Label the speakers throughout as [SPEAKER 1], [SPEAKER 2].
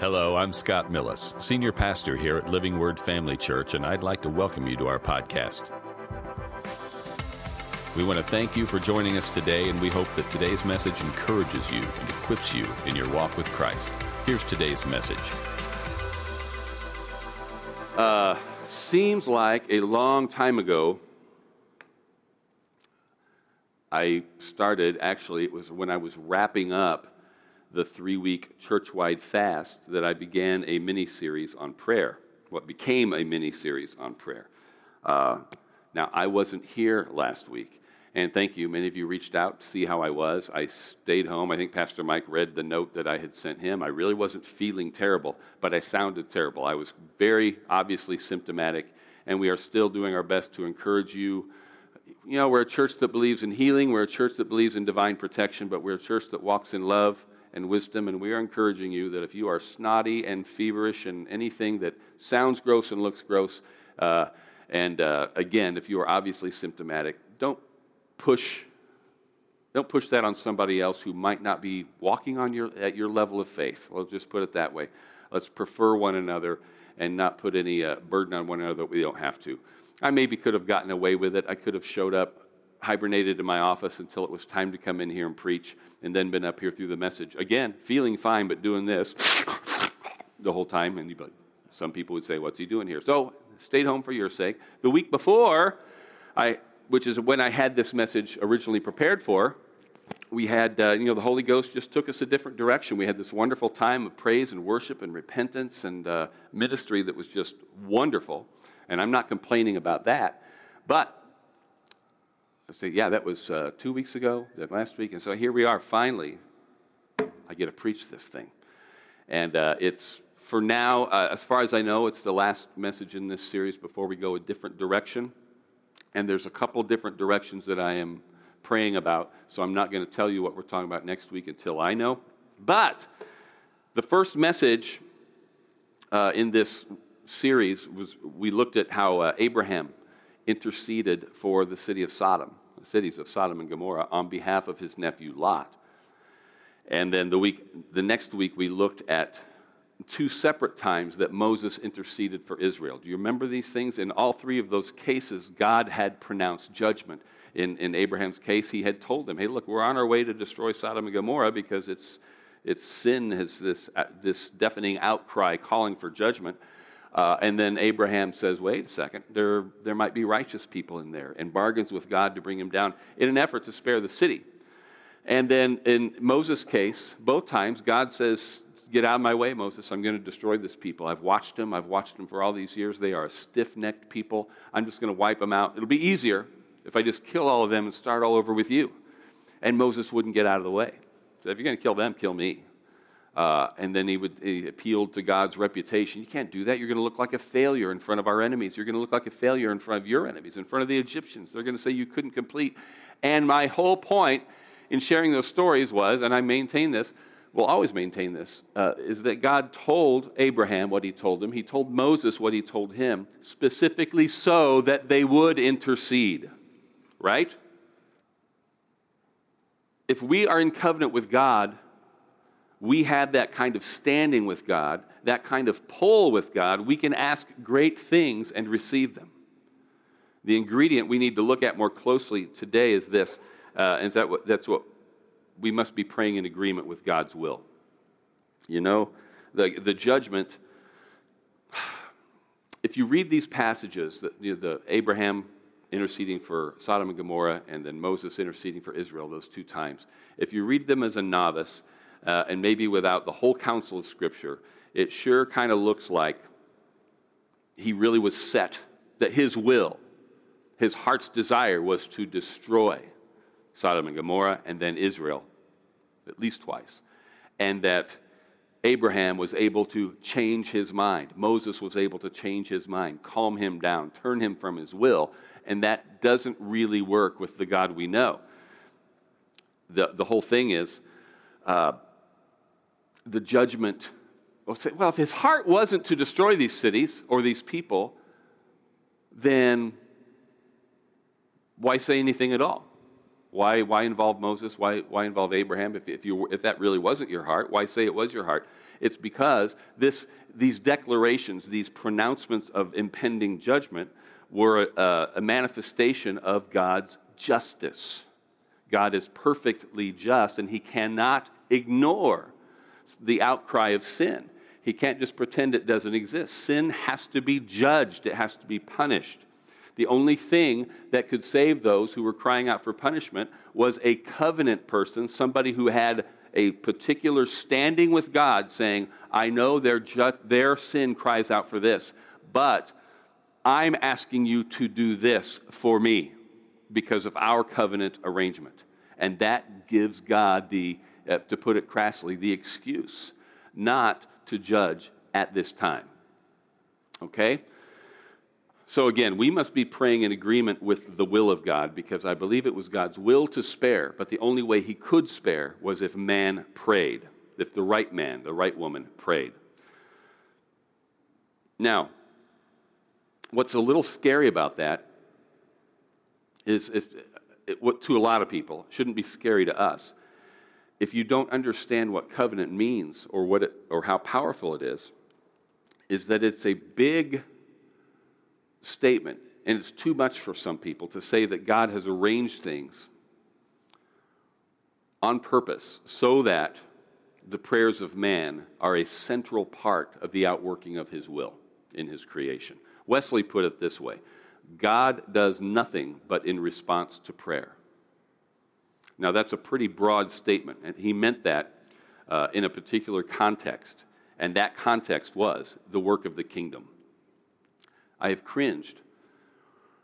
[SPEAKER 1] Hello, I'm Scott Millis, Senior Pastor here at Living Word Family Church, and I'd like to welcome you to our podcast. We want to thank you for joining us today, and we hope that today's message encourages you and equips you in your walk with Christ. Here's today's message.
[SPEAKER 2] Uh, seems like a long time ago, I started, actually, it was when I was wrapping up the three week church wide fast that I began a mini series on prayer, what became a mini series on prayer. Uh, now, I wasn't here last week, and thank you. Many of you reached out to see how I was. I stayed home. I think Pastor Mike read the note that I had sent him. I really wasn't feeling terrible, but I sounded terrible. I was very obviously symptomatic, and we are still doing our best to encourage you. You know, we're a church that believes in healing, we're a church that believes in divine protection, but we're a church that walks in love and wisdom. And we are encouraging you that if you are snotty and feverish and anything that sounds gross and looks gross, uh, and uh, again, if you are obviously symptomatic, don't push. Don't push that on somebody else who might not be walking on your, at your level of faith. Let's just put it that way. Let's prefer one another and not put any uh, burden on one another that we don't have to. I maybe could have gotten away with it. I could have showed up hibernated in my office until it was time to come in here and preach, and then been up here through the message. Again, feeling fine, but doing this the whole time. And like, some people would say, What's he doing here? So, stayed home for your sake. The week before, I, which is when I had this message originally prepared for, we had, uh, you know, the Holy Ghost just took us a different direction. We had this wonderful time of praise and worship and repentance and uh, ministry that was just wonderful. And I'm not complaining about that. But I say, yeah, that was uh, two weeks ago, that last week. And so here we are, finally. I get to preach this thing. And uh, it's, for now, uh, as far as I know, it's the last message in this series before we go a different direction. And there's a couple different directions that I am praying about. So I'm not going to tell you what we're talking about next week until I know. But the first message uh, in this series was we looked at how uh, Abraham interceded for the city of Sodom, the cities of Sodom and Gomorrah, on behalf of his nephew Lot. And then the week, the next week, we looked at two separate times that Moses interceded for Israel. Do you remember these things? In all three of those cases, God had pronounced judgment. In, in Abraham's case, he had told him, hey, look, we're on our way to destroy Sodom and Gomorrah because its, its sin has this, uh, this deafening outcry calling for judgment. Uh, and then Abraham says, wait a second, there, there might be righteous people in there, and bargains with God to bring him down in an effort to spare the city. And then in Moses' case, both times, God says, Get out of my way, Moses. I'm going to destroy this people. I've watched them. I've watched them for all these years. They are a stiff necked people. I'm just going to wipe them out. It'll be easier if I just kill all of them and start all over with you. And Moses wouldn't get out of the way. So if you're going to kill them, kill me. Uh, and then he would he appealed to God's reputation. You can't do that. You're going to look like a failure in front of our enemies. You're going to look like a failure in front of your enemies, in front of the Egyptians. They're going to say you couldn't complete. And my whole point in sharing those stories was, and I maintain this, will always maintain this, uh, is that God told Abraham what he told him. He told Moses what he told him, specifically so that they would intercede. Right? If we are in covenant with God, we have that kind of standing with God, that kind of pull with God, we can ask great things and receive them. The ingredient we need to look at more closely today is this, uh, is that what, that's what we must be praying in agreement with God's will. You know, the, the judgment, if you read these passages, the, you know, the Abraham interceding for Sodom and Gomorrah and then Moses interceding for Israel, those two times, if you read them as a novice, uh, and maybe without the whole counsel of Scripture, it sure kind of looks like he really was set, that his will, his heart's desire was to destroy Sodom and Gomorrah and then Israel, at least twice. And that Abraham was able to change his mind. Moses was able to change his mind, calm him down, turn him from his will. And that doesn't really work with the God we know. The, the whole thing is uh, the judgment. Well, if his heart wasn't to destroy these cities or these people, then why say anything at all? Why, why involve Moses? Why, why involve Abraham? If, if, you, if that really wasn't your heart, why say it was your heart? It's because this, these declarations, these pronouncements of impending judgment, were a, a manifestation of God's justice. God is perfectly just, and he cannot ignore the outcry of sin. He can't just pretend it doesn't exist. Sin has to be judged, it has to be punished. The only thing that could save those who were crying out for punishment was a covenant person, somebody who had a particular standing with God, saying, I know their, ju- their sin cries out for this, but I'm asking you to do this for me because of our covenant arrangement. And that gives God the, Uh, to put it crassly, the excuse not to judge at this time. Okay? So, again, we must be praying in agreement with the will of God because I believe it was God's will to spare, but the only way he could spare was if man prayed, if the right man, the right woman prayed. Now, what's a little scary about that is if, it, what, to a lot of people, shouldn't be scary to us. If you don't understand what covenant means or, what it, or how powerful it is, is that it's a big statement, and it's too much for some people to say that God has arranged things on purpose so that the prayers of man are a central part of the outworking of his will in his creation. Wesley put it this way God does nothing but in response to prayer. Now, that's a pretty broad statement, and he meant that uh, in a particular context, and that context was the work of the kingdom. I have cringed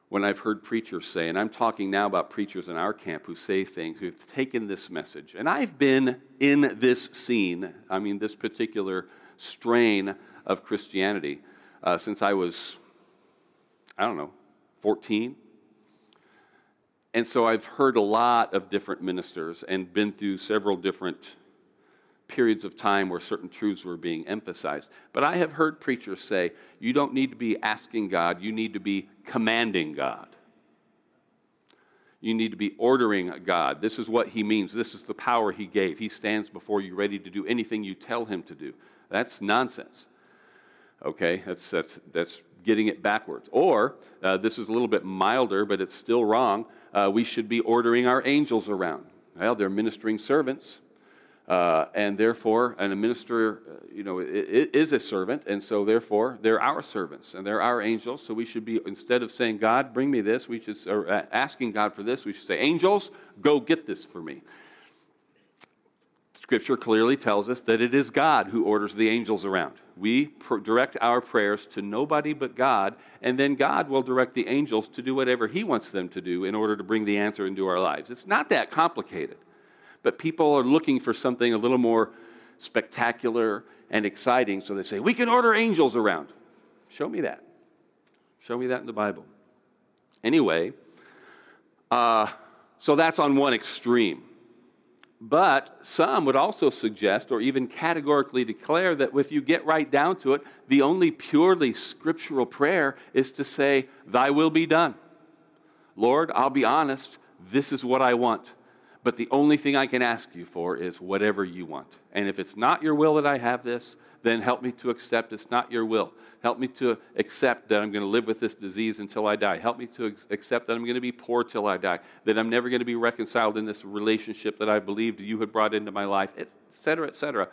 [SPEAKER 2] when I've heard preachers say, and I'm talking now about preachers in our camp who say things, who've taken this message, and I've been in this scene, I mean, this particular strain of Christianity uh, since I was, I don't know, 14. And so I've heard a lot of different ministers and been through several different periods of time where certain truths were being emphasized. But I have heard preachers say, you don't need to be asking God, you need to be commanding God. You need to be ordering God. This is what He means. This is the power He gave. He stands before you ready to do anything you tell Him to do. That's nonsense. Okay, that's, that's, that's getting it backwards. Or, uh, this is a little bit milder, but it's still wrong. Uh, we should be ordering our angels around. Well, they're ministering servants. Uh, and therefore, and a minister, uh, you know, is a servant, and so therefore they're our servants and they're our angels. So we should be instead of saying, "God, bring me this," we should, or uh, asking God for this, we should say, "Angels, go get this for me." Scripture clearly tells us that it is God who orders the angels around. We direct our prayers to nobody but God, and then God will direct the angels to do whatever He wants them to do in order to bring the answer into our lives. It's not that complicated but people are looking for something a little more spectacular and exciting, so they say, We can order angels around. Show me that. Show me that in the Bible. Anyway, uh, so that's on one extreme. But some would also suggest or even categorically declare that if you get right down to it, the only purely scriptural prayer is to say, Thy will be done. Lord, I'll be honest, this is what I want. But the only thing I can ask you for is whatever you want. And if it's not your will that I have this, then help me to accept it's not your will. Help me to accept that I'm going to live with this disease until I die. Help me to accept that I'm going to be poor till I die. That I'm never going to be reconciled in this relationship that I believed you had brought into my life, et cetera, et cetera.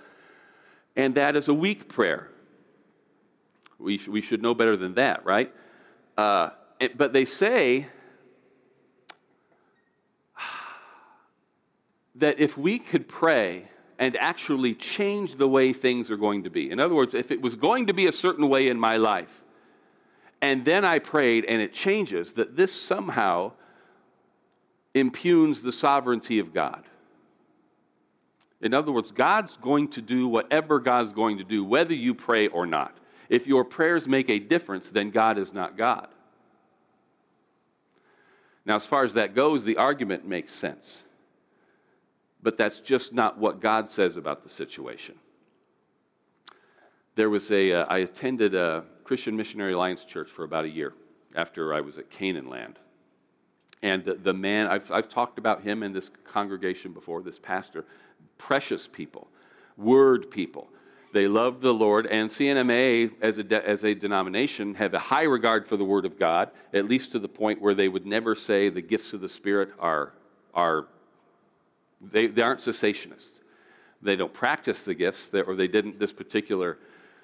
[SPEAKER 2] And that is a weak prayer. We, sh- we should know better than that, right? Uh, it, but they say that if we could pray and actually change the way things are going to be, in other words, if it was going to be a certain way in my life, and then I prayed and it changes, that this somehow impugns the sovereignty of God. In other words, God's going to do whatever God's going to do, whether you pray or not. If your prayers make a difference, then God is not God. Now, as far as that goes, the argument makes sense but that's just not what God says about the situation. There was a. Uh, I attended a Christian Missionary Alliance church for about a year after I was at Canaan Land. And the, the man, I've, I've talked about him in this congregation before, this pastor, precious people, word people. They love the Lord, and C&MA as a, de- as a denomination have a high regard for the Word of God, at least to the point where they would never say the gifts of the Spirit are, are they, they aren't cessationists. They don't practice the gifts, or they didn't, this particular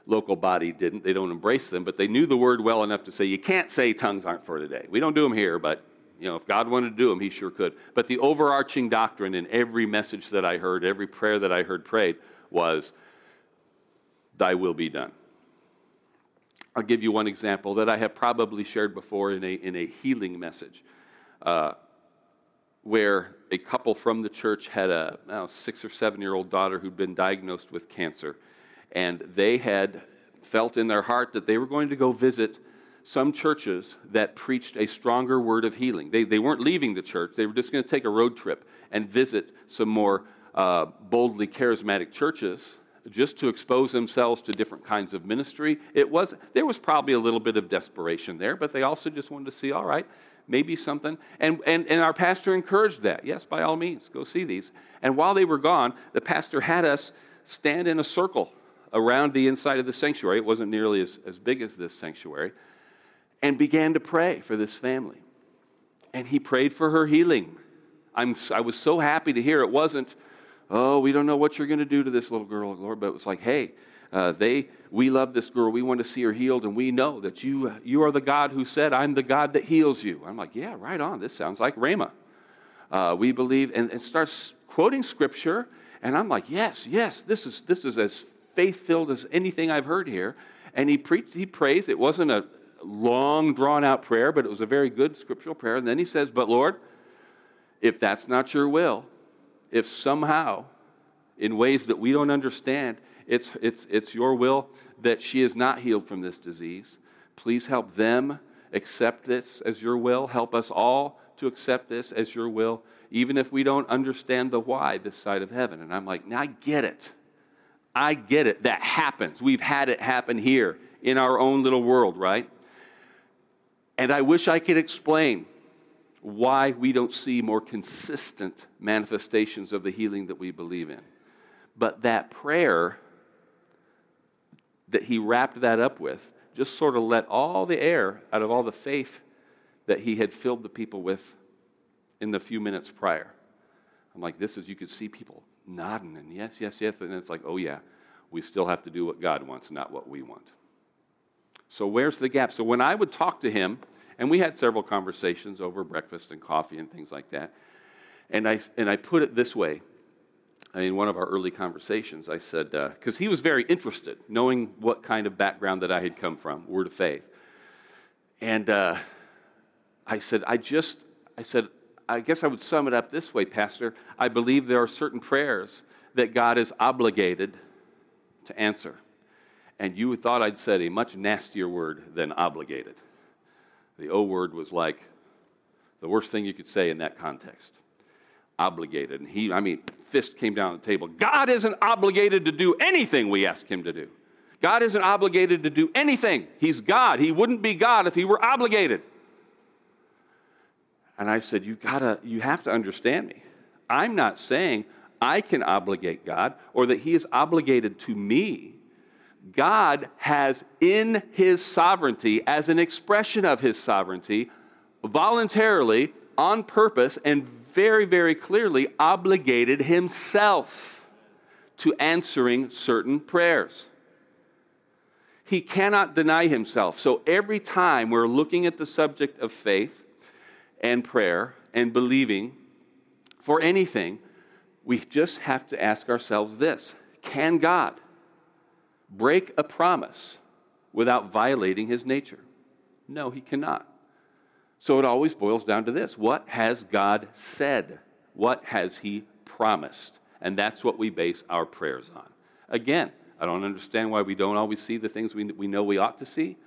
[SPEAKER 2] local body didn't. They don't embrace them, but they knew the Word well enough to say, you can't say tongues aren't for today. We don't do them here, but you know, if God wanted to do them, He sure could. But the overarching doctrine in every message that I heard, every prayer that I heard prayed was, Thy will be done. I'll give you one example that I have probably shared before in a, in a healing message, uh, where a couple from the church had a know, six or seven year old daughter who'd been diagnosed with cancer. And they had felt in their heart that they were going to go visit some churches that preached a stronger word of healing. They, they weren't leaving the church, they were just going to take a road trip and visit some more uh, boldly charismatic churches just to expose themselves to different kinds of ministry. It was, there was probably a little bit of desperation there, but they also just wanted to see, all right, maybe something. And, and, and our pastor encouraged that. Yes, by all means, go see these. And while they were gone, the pastor had us stand in a circle around the inside of the sanctuary. It wasn't nearly as, as big as this sanctuary and began to pray for this family. And he prayed for her healing. I'm, I was so happy to hear it wasn't, oh, we don't know what you're going to do to this little girl, Lord, but it was like, hey, uh, they, we love this girl. We want to see her healed, and we know that you, you are the God who said, I'm the God that heals you. I'm like, yeah, right on. This sounds like Rhema. Uh, we believe, and, and starts quoting scripture, and I'm like, yes, yes, this is, this is as faith filled as anything I've heard here. And he preached, he prays. It wasn't a, long, drawn out prayer, but it was a very good scriptural prayer. And then he says, But Lord, if that's not your will, if somehow, in ways that we don't understand, it's, it's, it's your will that she is not healed from this disease, please help them accept this as your will. Help us all to accept this as your will, even if we don't understand the why this side of heaven. And I'm like, now I get it. I get it. That happens. We've had it happen here in our own little world, right? And I wish I could explain why we don't see more consistent manifestations of the healing that we believe in. But that prayer that he wrapped that up with just sort of let all the air out of all the faith that he had filled the people with in the few minutes prior. I'm like, this is, you could see people nodding and yes, yes, yes. And it's like, oh, yeah, we still have to do what God wants, not what we want. So, where's the gap? So, when I would talk to him, and we had several conversations over breakfast and coffee and things like that, and I, and I put it this way in one of our early conversations. I said, because uh, he was very interested, knowing what kind of background that I had come from, word of faith. And uh, I said, I just, I said, I guess I would sum it up this way, Pastor. I believe there are certain prayers that God is obligated to answer and you thought I'd said a much nastier word than obligated. The O word was like the worst thing you could say in that context. Obligated. And he, I mean, fist came down the table. God isn't obligated to do anything we ask him to do. God isn't obligated to do anything. He's God. He wouldn't be God if he were obligated. And I said, You gotta, you have to understand me. I'm not saying I can obligate God or that he is obligated to me God has, in his sovereignty, as an expression of his sovereignty, voluntarily, on purpose, and very, very clearly obligated himself to answering certain prayers. He cannot deny himself. So every time we're looking at the subject of faith and prayer and believing for anything, we just have to ask ourselves this Can God? break a promise without violating his nature? No, he cannot. So it always boils down to this what has God said? What has he promised? And that's what we base our prayers on. Again, I don't understand why we don't always see the things we, we know we ought to see,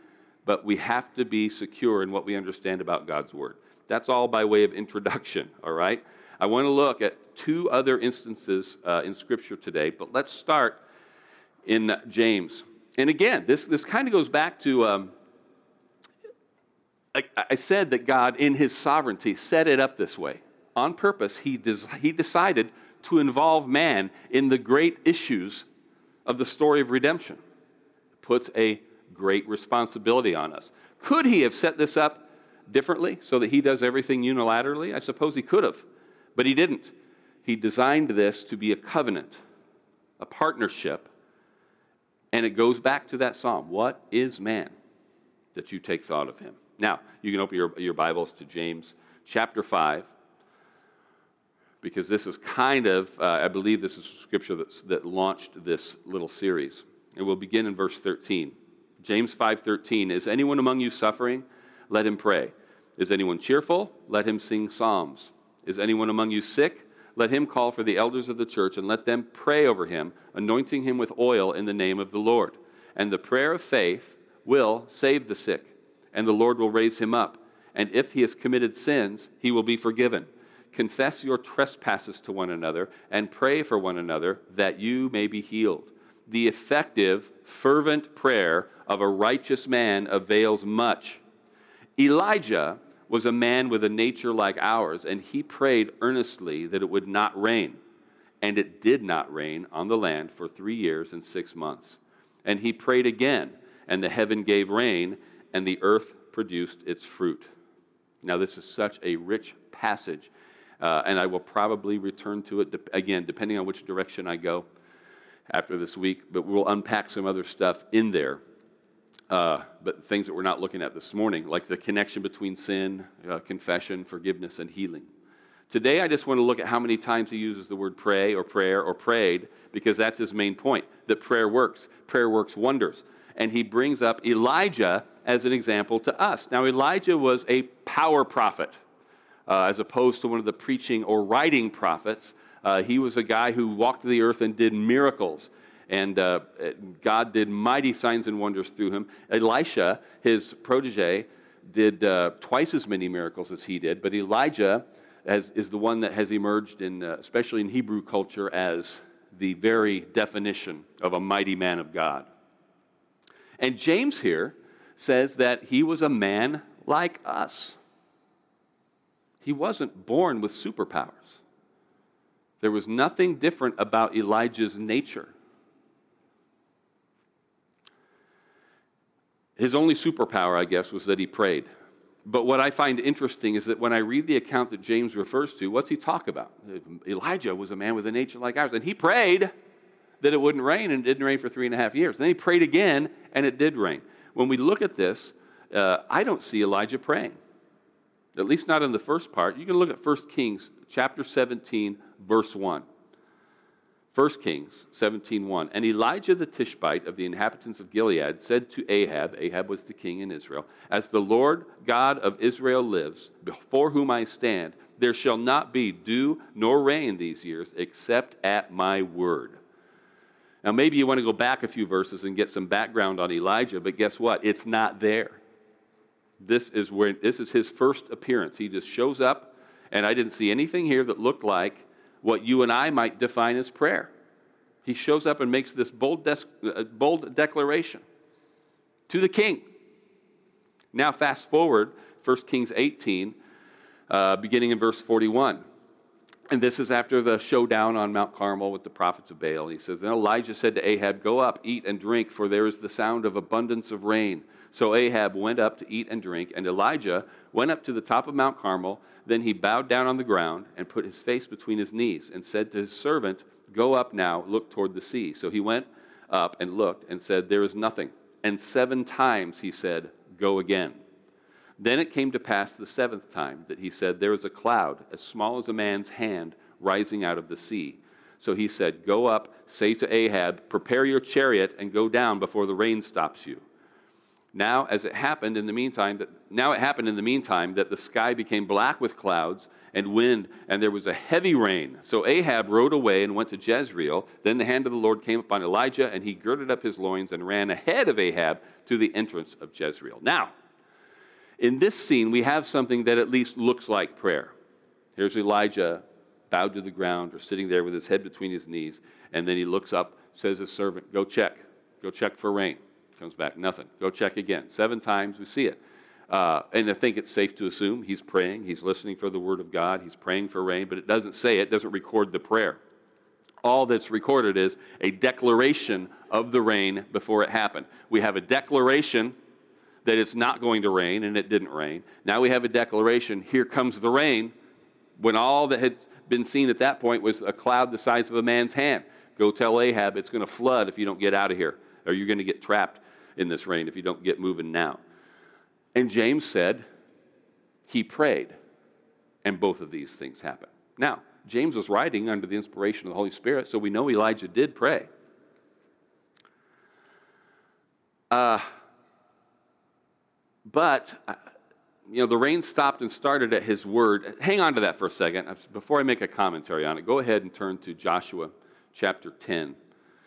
[SPEAKER 2] but we have to be secure in what we understand about God's Word. That's all by way of introduction, all right? I want to look at two other instances uh, in Scripture today, but let's start in James. And again, this, this kind of goes back to um, I, I said that God, in his sovereignty, set it up this way. On purpose, he, des- he decided to involve man in the great issues of the story of redemption. It puts a great responsibility on us. Could he have set this up differently so that he does everything unilaterally? I suppose he could have, but he didn't. He designed this to be a covenant, a partnership, and it goes back to that psalm What is man that you take thought of him? Now, you can open your, your Bibles to James chapter 5, because this is kind of, uh, I believe this is scripture that's, that launched this little series. And we'll begin in verse 13. James 5:13 Is anyone among you suffering? Let him pray. Is anyone cheerful? Let him sing psalms. Is anyone among you sick? Let him call for the elders of the church and let them pray over him, anointing him with oil in the name of the Lord. And the prayer of faith will save the sick and the Lord will raise him up. And if he has committed sins, he will be forgiven. Confess your trespasses to one another and pray for one another that you may be healed. The effective, fervent prayer of a righteous man avails much. Elijah was a man with a nature like ours, and he prayed earnestly that it would not rain. And it did not rain on the land for three years and six months. And he prayed again, and the heaven gave rain, and the earth produced its fruit. Now, this is such a rich passage, uh, and I will probably return to it de- again, depending on which direction I go after this week, but we'll unpack some other stuff in there. Uh, but things that we're not looking at this morning, like the connection between sin, uh, confession, forgiveness, and healing. Today, I just want to look at how many times he uses the word pray or prayer or prayed, because that's his main point that prayer works. Prayer works wonders and he brings up Elijah as an example to us. Now, Elijah was a power prophet, uh, as opposed to one of the preaching or writing prophets. Uh, he was a guy who walked the earth and did miracles. And uh, God did mighty signs and wonders through him. Elisha, his protege, did uh, twice as many miracles as he did. But Elijah has, is the one that has emerged, in, uh, especially in Hebrew culture, as the very definition of a mighty man of God. And James here says that he was a man like us. He wasn't born with superpowers. There was nothing different about Elijah's nature. His only superpower, I guess, was that he prayed. But what I find interesting is that when I read the account that James refers to, what's he talk about? Elijah was a man with a nature like ours, and he prayed that it wouldn't rain, and it didn't rain for three and a half years. Then he prayed again, and it did rain. When we look at this, uh, I don't see Elijah praying, at least not in the first part. You can look at 1 Kings chapter 17, verse 1. 1 Kings 17:1 And Elijah the Tishbite of the inhabitants of Gilead said to Ahab Ahab was the king in Israel As the Lord God of Israel lives before whom I stand there shall not be dew nor rain these years except at my word now, maybe you want to go back a few verses and get some background on Elijah, but guess what? It's not there. This is where this is his first appearance. He just shows up, and I didn't see anything here that looked like what you and I might define as prayer. He shows up and makes this bold, des- uh, bold declaration to the king. Now, fast forward, 1 Kings 18, uh, beginning in verse 41. And this is after the showdown on Mount Carmel with the prophets of Baal. He says, Then Elijah said to Ahab, Go up, eat and drink, for there is the sound of abundance of rain. So Ahab went up to eat and drink, and Elijah went up to the top of Mount Carmel. Then he bowed down on the ground and put his face between his knees and said to his servant, Go up now, look toward the sea. So he went up and looked and said, There is nothing. And seven times he said, Go again. Then it came to pass the seventh time that he said, There is a cloud as small as a man's hand rising out of the sea. So he said, Go up, say to Ahab, Prepare your chariot and go down before the rain stops you. Now, as it happened in the meantime, that now it happened in the meantime that the sky became black with clouds and wind, and there was a heavy rain. So Ahab rode away and went to Jezreel. Then the hand of the Lord came upon Elijah, and he girded up his loins and ran ahead of Ahab to the entrance of Jezreel. Now, in this scene, we have something that at least looks like prayer. Here's Elijah bowed to the ground or sitting there with his head between his knees, and then he looks up, says his servant, Go check. Go check for rain. Comes back, nothing. Go check again. Seven times, we see it. Uh, and I think it's safe to assume he's praying, he's listening for the word of God, he's praying for rain, but it doesn't say it, doesn't record the prayer. All that's recorded is a declaration of the rain before it happened. We have a declaration that it's not going to rain, and it didn't rain. Now we have a declaration here comes the rain, when all that had been seen at that point was a cloud the size of a man's hand. Go tell Ahab it's going to flood if you don't get out of here, or you're going to get trapped in this rain if you don't get moving now. And James said he prayed, and both of these things happened. Now, James was writing under the inspiration of the Holy Spirit, so we know Elijah did pray. Uh, but, uh, you know, the rain stopped and started at his word. Hang on to that for a second. Before I make a commentary on it, go ahead and turn to Joshua chapter 10.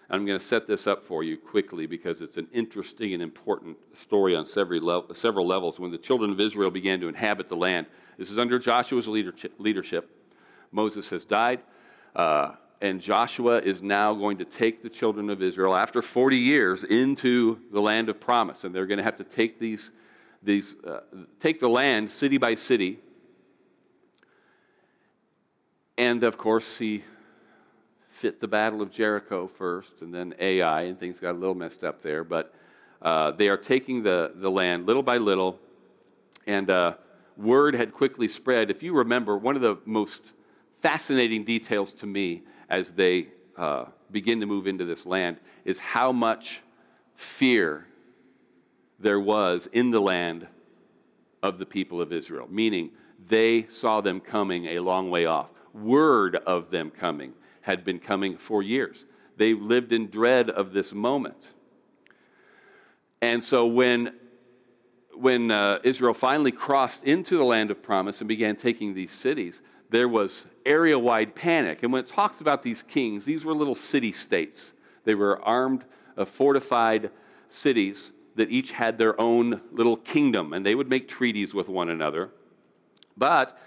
[SPEAKER 2] I'm going to set this up for you quickly because it's an interesting and important story on several levels. When the children of Israel began to inhabit the land, this is under Joshua's leadership. Moses has died, uh, and Joshua is now going to take the children of Israel after 40 years into the land of promise, and they're going to have to take these, these uh, take the land city by city. And of course, he fit the Battle of Jericho first, and then Ai, and things got a little messed up there. But uh, they are taking the, the land little by little, and uh, word had quickly spread. If you remember, one of the most fascinating details to me as they uh, begin to move into this land is how much fear there was in the land of the people of Israel, meaning they saw them coming a long way off. Word of them coming had been coming for years. They lived in dread of this moment. And so when, when uh, Israel finally crossed into the land of promise and began taking these cities, there was area wide panic. And when it talks about these kings, these were little city states. They were armed, uh, fortified cities that each had their own little kingdom, and they would make treaties with one another. But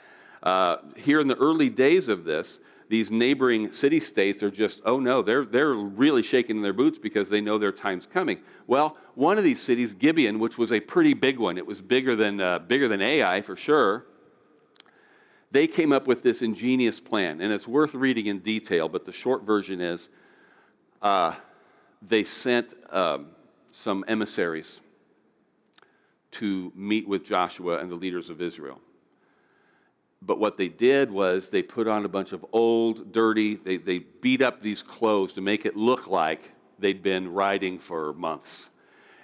[SPEAKER 2] uh, here in the early days of this, these neighboring city states are just, oh no, they're, they're really shaking their boots because they know their time's coming. Well, one of these cities, Gibeon, which was a pretty big one, it was bigger than, uh, bigger than Ai for sure, they came up with this ingenious plan, and it's worth reading in detail, but the short version is uh, they sent um, some emissaries to meet with Joshua and the leaders of Israel. But what they did was they put on a bunch of old, dirty, they, they beat up these clothes to make it look like they'd been riding for months.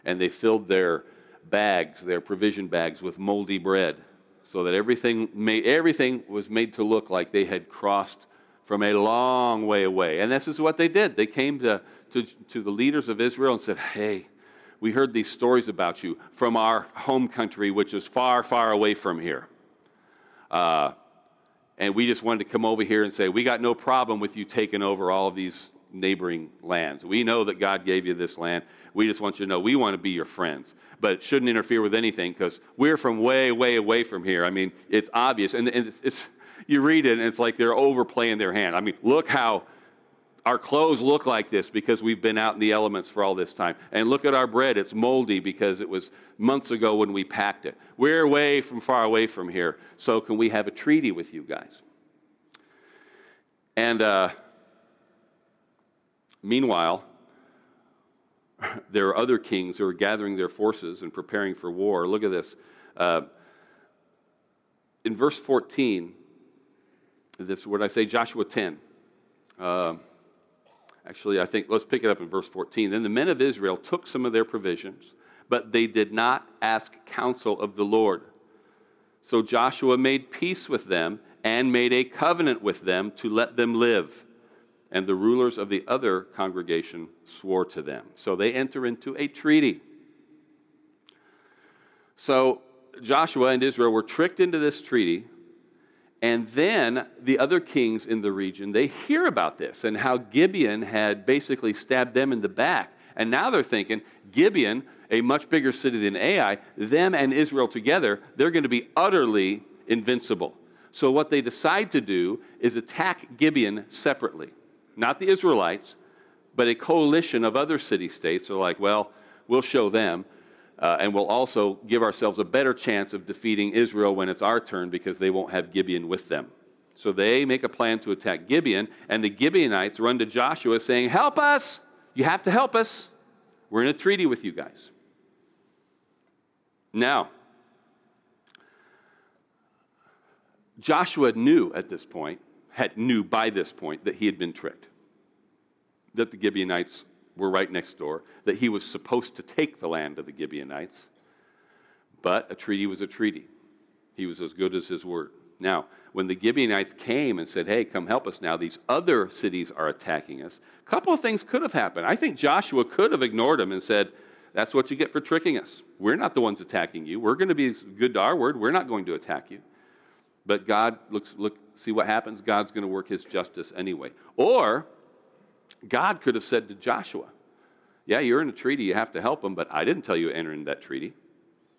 [SPEAKER 2] And they filled their bags, their provision bags, with moldy bread so that everything, made, everything was made to look like they had crossed from a long way away. And this is what they did. They came to, to, to the leaders of Israel and said, Hey, we heard these stories about you from our home country, which is far, far away from here. Uh, and we just wanted to come over here and say, we got no problem with you taking over all of these neighboring lands. We know that God gave you this land. We just want you to know we want to be your friends, but shouldn't interfere with anything because we're from way, way away from here. I mean, it's obvious. And it's, it's, you read it and it's like they're overplaying their hand. I mean, look how our clothes look like this because we've been out in the elements for all this time. And look at our bread, it's moldy because it was months ago when we packed it. We're way from far away from here, so can we have a treaty with you guys? And uh, meanwhile, there are other kings who are gathering their forces and preparing for war. Look at this. Uh, in verse 14, this what I say, Joshua 10. Uh, Actually, I think let's pick it up in verse 14. Then the men of Israel took some of their provisions, but they did not ask counsel of the Lord. So Joshua made peace with them and made a covenant with them to let them live. And the rulers of the other congregation swore to them. So they enter into a treaty. So Joshua and Israel were tricked into this treaty and then the other kings in the region, they hear about this and how Gibeon had basically stabbed them in the back. And now they're thinking, Gibeon, a much bigger city than Ai, them and Israel together, they're going to be utterly invincible. So what they decide to do is attack Gibeon separately. Not the Israelites, but a coalition of other city states are like, well, we'll show them. Uh, and we'll also give ourselves a better chance of defeating Israel when it's our turn because they won't have Gibeon with them. So they make a plan to attack Gibeon, and the Gibeonites run to Joshua saying, Help us! You have to help us. We're in a treaty with you guys. Now, Joshua knew at this point, had knew by this point that he had been tricked. That the Gibeonites were right next door, that he was supposed to take the land of the Gibeonites. But a treaty was a treaty. He was as good as his word. Now, when the Gibeonites came and said, Hey, come help us now, these other cities are attacking us, a couple of things could have happened. I think Joshua could have ignored them and said, That's what you get for tricking us. We're not the ones attacking you. We're going to be good to our word. We're not going to attack you. But God looks, look, see what happens. God's going to work his justice anyway. Or God could have said to Joshua, Yeah, you're in a treaty. You have to help them, but I didn't tell you to enter into that treaty.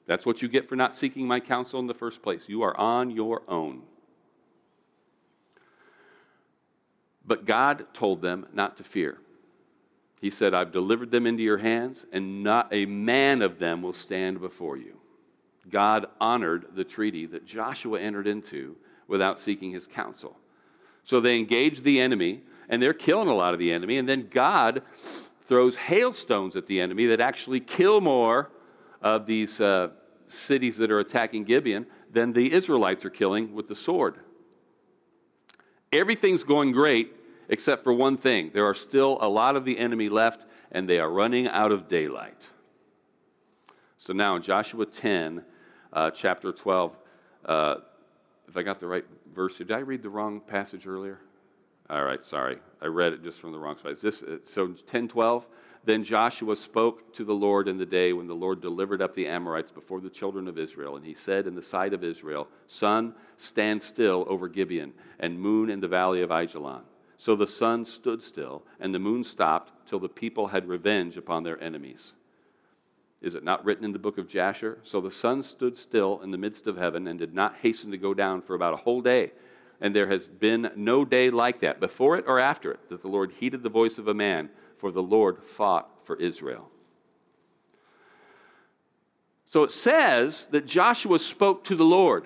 [SPEAKER 2] That's what you get for not seeking my counsel in the first place. You are on your own. But God told them not to fear. He said, I've delivered them into your hands, and not a man of them will stand before you. God honored the treaty that Joshua entered into without seeking his counsel. So they engaged the enemy, and they're killing a lot of the enemy, and then God throws hailstones at the enemy that actually kill more of these uh, cities that are attacking Gibeon than the Israelites are killing with the sword. Everything's going great except for one thing. There are still a lot of the enemy left, and they are running out of daylight. So now in Joshua 10, uh, chapter 12, uh, if I got the right verse did I read the wrong passage earlier? All right, sorry. I read it just from the wrong side. Is this, uh, so 10, 12? Then Joshua spoke to the Lord in the day when the Lord delivered up the Amorites before the children of Israel. And he said in the sight of Israel, Sun, stand still over Gibeon, and moon in the valley of Ajalon. So the sun stood still, and the moon stopped till the people had revenge upon their enemies. Is it not written in the book of Jasher? So the sun stood still in the midst of heaven and did not hasten to go down for about a whole day. And there has been no day like that, before it or after it, that the Lord heeded the voice of a man for the Lord fought for Israel. So it says that Joshua spoke to the Lord.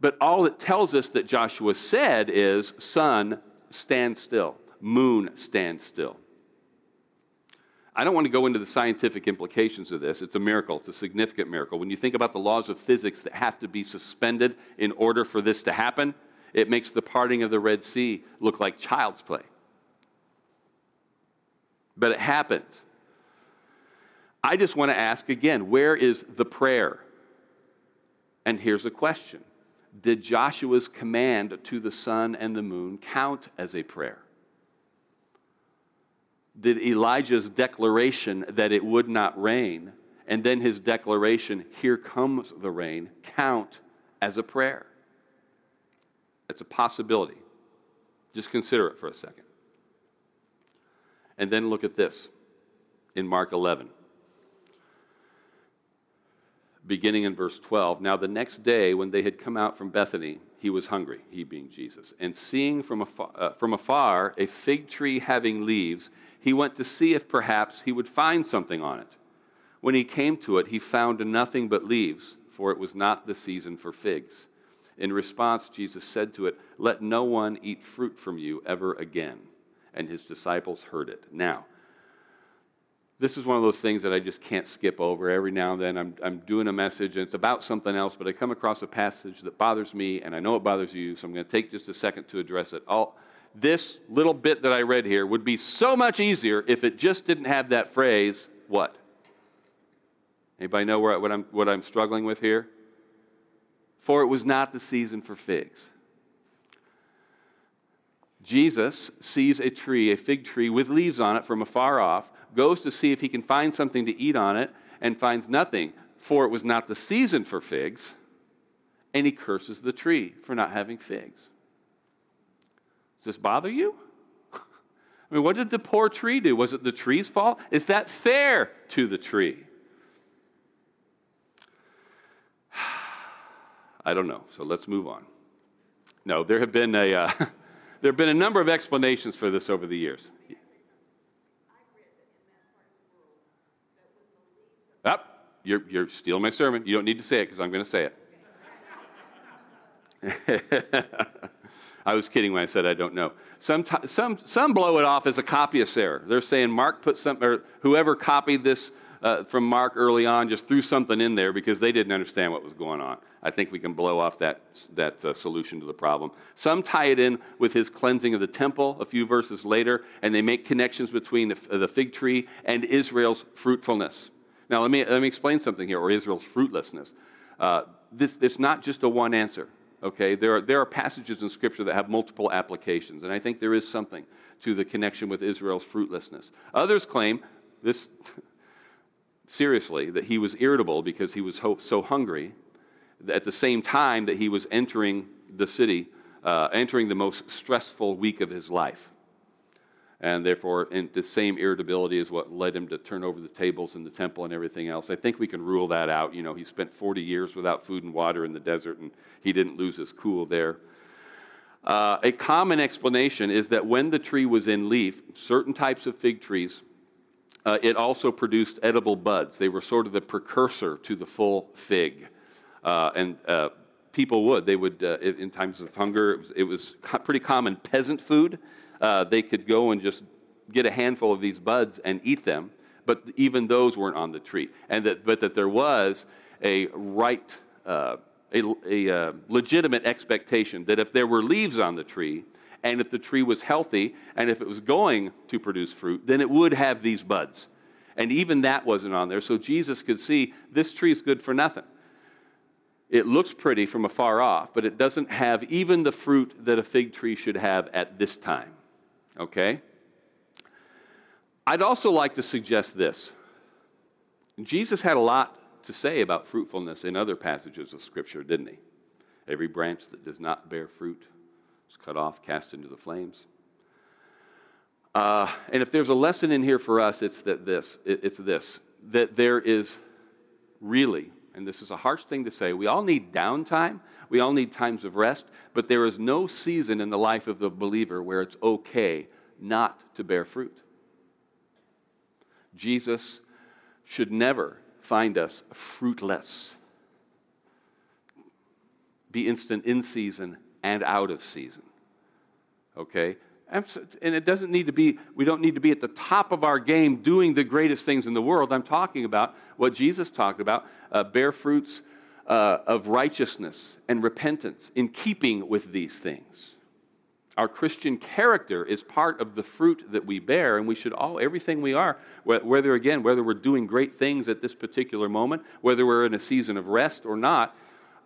[SPEAKER 2] But all it tells us that Joshua said is, Sun, stand still. Moon, stand still. I don't want to go into the scientific implications of this. It's a miracle, it's a significant miracle. When you think about the laws of physics that have to be suspended in order for this to happen, it makes the parting of the Red Sea look like child's play but it happened. I just want to ask again where is the prayer? And here's a question Did Joshua's command to the sun and the moon count as a prayer? Did Elijah's declaration that it would not rain and then his declaration, here comes the rain, count as a prayer? It's a possibility. Just consider it for a second. And then look at this in Mark 11. Beginning in verse 12. Now, the next day, when they had come out from Bethany, he was hungry, he being Jesus. And seeing from afar, uh, from afar a fig tree having leaves, he went to see if perhaps he would find something on it. When he came to it, he found nothing but leaves, for it was not the season for figs. In response, Jesus said to it, Let no one eat fruit from you ever again and his disciples heard it. Now, this is one of those things that I just can't skip over. Every now and then I'm, I'm doing a message and it's about something else, but I come across a passage that bothers me and I know it bothers you, so I'm going to take just a second to address it. All, this little bit that I read here would be so much easier if it just didn't have that phrase, what? Anybody know where, what, I'm, what I'm struggling with here? For it was not the season for figs. Jesus sees a tree, a fig tree with leaves on it from afar off, goes to see if he can find something to eat on it, and finds nothing, for it was not the season for figs, and he curses the tree for not having figs. Does this bother you? I mean, what did the poor tree do? Was it the tree's fault? Is that fair to the tree? I don't know. So let's move on. No, there have been a. Uh, There have been a number of explanations for this over the years. Up, oh, you're, you're stealing my sermon. You don't need to say it because I'm going to say it. I was kidding when I said I don't know. Some, some, some blow it off as a copyist error. They're saying Mark put some, or whoever copied this uh, from Mark early on just threw something in there because they didn't understand what was going on. I think we can blow off that, that uh, solution to the problem. Some tie it in with his cleansing of the temple a few verses later, and they make connections between the, the fig tree and Israel's fruitfulness. Now, let me, let me explain something here, or Israel's fruitlessness. Uh, this, it's not just a one answer, okay? There are, there are passages in Scripture that have multiple applications, and I think there is something to the connection with Israel's fruitlessness. Others claim this seriously, that he was irritable because he was so hungry at the same time that he was entering the city, uh, entering the most stressful week of his life. And therefore, the same irritability is what led him to turn over the tables in the temple and everything else. I think we can rule that out. You know, he spent 40 years without food and water in the desert, and he didn't lose his cool there. Uh, a common explanation is that when the tree was in leaf, certain types of fig trees, uh, it also produced edible buds. They were sort of the precursor to the full fig. Uh, and uh, people would. They would, uh, in times of hunger, it was, it was pretty common peasant food. Uh, they could go and just get a handful of these buds and eat them, but even those weren't on the tree. And that, but that there was a right, uh, a, a uh, legitimate expectation that if there were leaves on the tree, and if the tree was healthy, and if it was going to produce fruit, then it would have these buds. And even that wasn't on there. So Jesus could see this tree is good for nothing. It looks pretty from afar off, but it doesn't have even the fruit that a fig tree should have at this time. Okay? I'd also like to suggest this. Jesus had a lot to say about fruitfulness in other passages of Scripture, didn't he? Every branch that does not bear fruit is cut off, cast into the flames. Uh, and if there's a lesson in here for us, it's that this. It's this that there is really and this is a harsh thing to say, we all need downtime, we all need times of rest, but there is no season in the life of the believer where it's okay not to bear fruit. Jesus should never find us fruitless. Be instant in season and out of season. Okay? And it doesn't need to be, we don't need to be at the top of our game doing the greatest things in the world. I'm talking about what Jesus talked about uh, bear fruits uh, of righteousness and repentance in keeping with these things. Our Christian character is part of the fruit that we bear, and we should all, everything we are, whether again, whether we're doing great things at this particular moment, whether we're in a season of rest or not,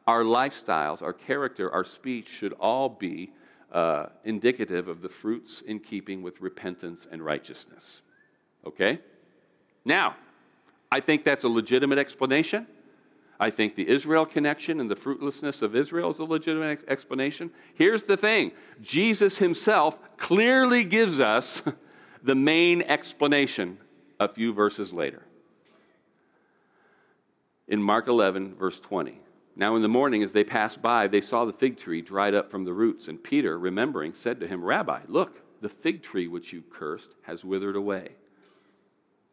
[SPEAKER 2] our lifestyles, our character, our speech should all be uh, indicative of the fruits in keeping with repentance and righteousness. Okay? Now, I think that's a legitimate explanation. I think the Israel connection and the fruitlessness of Israel is a legitimate explanation. Here's the thing Jesus himself clearly gives us the main explanation a few verses later. In Mark 11, verse 20. Now, in the morning, as they passed by, they saw the fig tree dried up from the roots. And Peter, remembering, said to him, Rabbi, look, the fig tree which you cursed has withered away.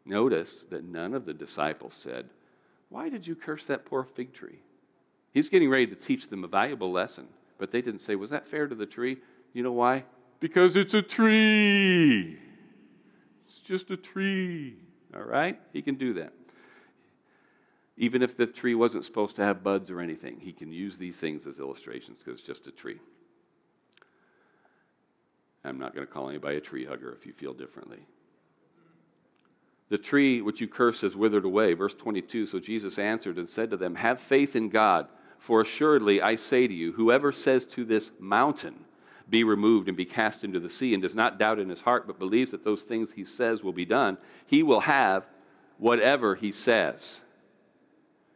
[SPEAKER 2] Notice that none of the disciples said, Why did you curse that poor fig tree? He's getting ready to teach them a valuable lesson, but they didn't say, Was that fair to the tree? You know why? Because it's a tree. It's just a tree. All right? He can do that. Even if the tree wasn't supposed to have buds or anything, he can use these things as illustrations because it's just a tree. I'm not going to call anybody a tree hugger if you feel differently. The tree which you curse has withered away. Verse 22 So Jesus answered and said to them, Have faith in God, for assuredly I say to you, whoever says to this mountain, be removed and be cast into the sea, and does not doubt in his heart, but believes that those things he says will be done, he will have whatever he says.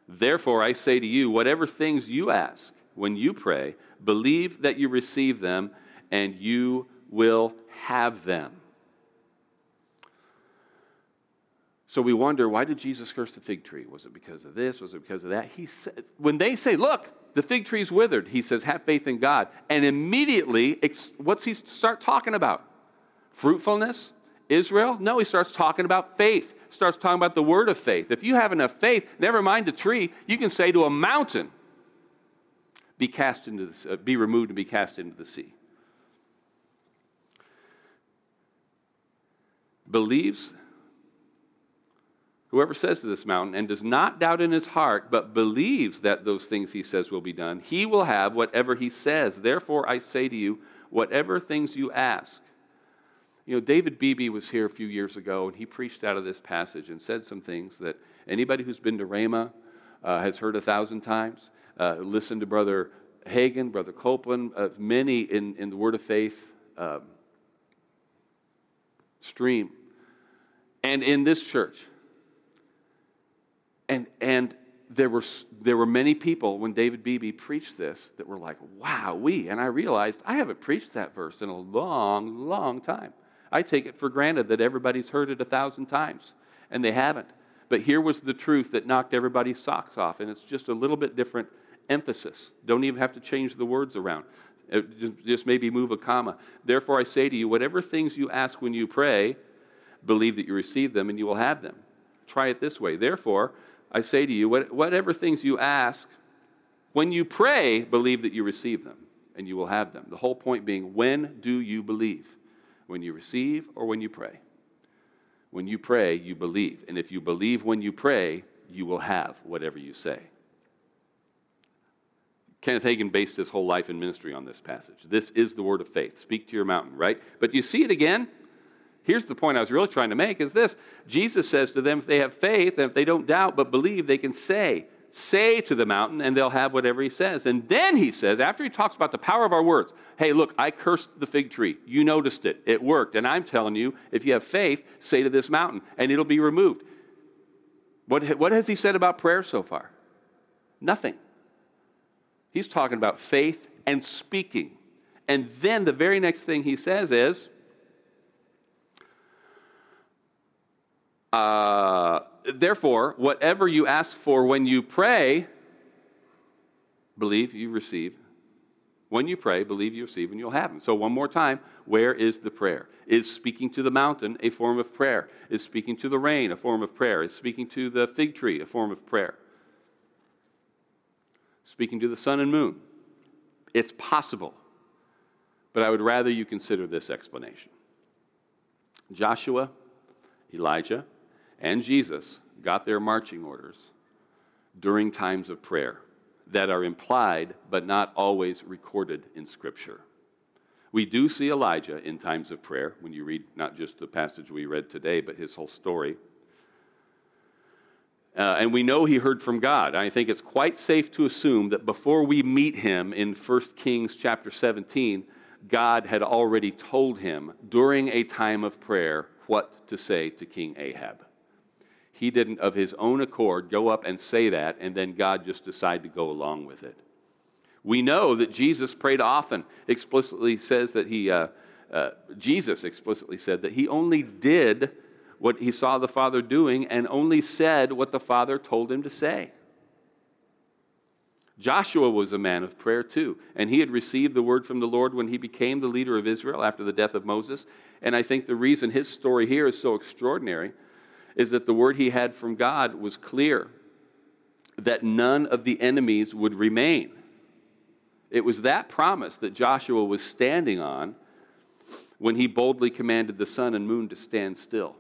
[SPEAKER 2] Therefore, I say to you, whatever things you ask when you pray, believe that you receive them, and you will have them. So we wonder, why did Jesus curse the fig tree? Was it because of this? Was it because of that? He said, when they say, look, the fig tree's withered, he says, have faith in God. And immediately, what's he start talking about? Fruitfulness Israel? No, he starts talking about faith, starts talking about the word of faith. If you have enough faith, never mind a tree, you can say to a mountain, be cast into the, uh, be removed and be cast into the sea. Believes Whoever says to this mountain and does not doubt in his heart, but believes that those things he says will be done, he will have whatever he says. Therefore, I say to you, whatever things you ask. You know, David Beebe was here a few years ago, and he preached out of this passage and said some things that anybody who's been to Rhema uh, has heard a thousand times. Uh, listen to Brother Hagin, Brother Copeland, uh, many in, in the Word of Faith um, stream. And in this church, and, and there, were, there were many people when David Beebe preached this that were like, wow, we. And I realized I haven't preached that verse in a long, long time. I take it for granted that everybody's heard it a thousand times, and they haven't. But here was the truth that knocked everybody's socks off, and it's just a little bit different emphasis. Don't even have to change the words around. Uh, just maybe move a comma. Therefore, I say to you, whatever things you ask when you pray, believe that you receive them, and you will have them. Try it this way. Therefore, I say to you, whatever things you ask, when you pray, believe that you receive them and you will have them. The whole point being, when do you believe? When you receive or when you pray? When you pray, you believe. And if you believe when you pray, you will have whatever you say. Kenneth Hagin based his whole life and ministry on this passage. This is the word of faith. Speak to your mountain, right? But you see it again Here's the point I was really trying to make is this Jesus says to them, if they have faith and if they don't doubt but believe, they can say, say to the mountain and they'll have whatever he says. And then he says, after he talks about the power of our words, hey, look, I cursed the fig tree. You noticed it. It worked. And I'm telling you, if you have faith, say to this mountain and it'll be removed. What, what has he said about prayer so far? Nothing. He's talking about faith and speaking. And then the very next thing he says is, Uh, therefore, whatever you ask for when you pray, believe you receive. When you pray, believe you receive, and you'll have them. So, one more time, where is the prayer? Is speaking to the mountain a form of prayer? Is speaking to the rain a form of prayer? Is speaking to the fig tree a form of prayer? Speaking to the sun and moon? It's possible. But I would rather you consider this explanation Joshua, Elijah, and Jesus got their marching orders during times of prayer that are implied but not always recorded in Scripture. We do see Elijah in times of prayer when you read not just the passage we read today, but his whole story. Uh, and we know he heard from God. I think it's quite safe to assume that before we meet him in 1 Kings chapter 17, God had already told him during a time of prayer what to say to King Ahab. He didn't, of his own accord, go up and say that, and then God just decide to go along with it. We know that Jesus prayed often, explicitly says that he, uh, uh, Jesus explicitly said that he only did what he saw the Father doing and only said what the Father told him to say. Joshua was a man of prayer too, and he had received the word from the Lord when he became the leader of Israel after the death of Moses. And I think the reason his story here is so extraordinary is that the word he had from God was clear that none of the enemies would remain. It was that promise that Joshua was standing on when he boldly commanded the sun and moon to stand still.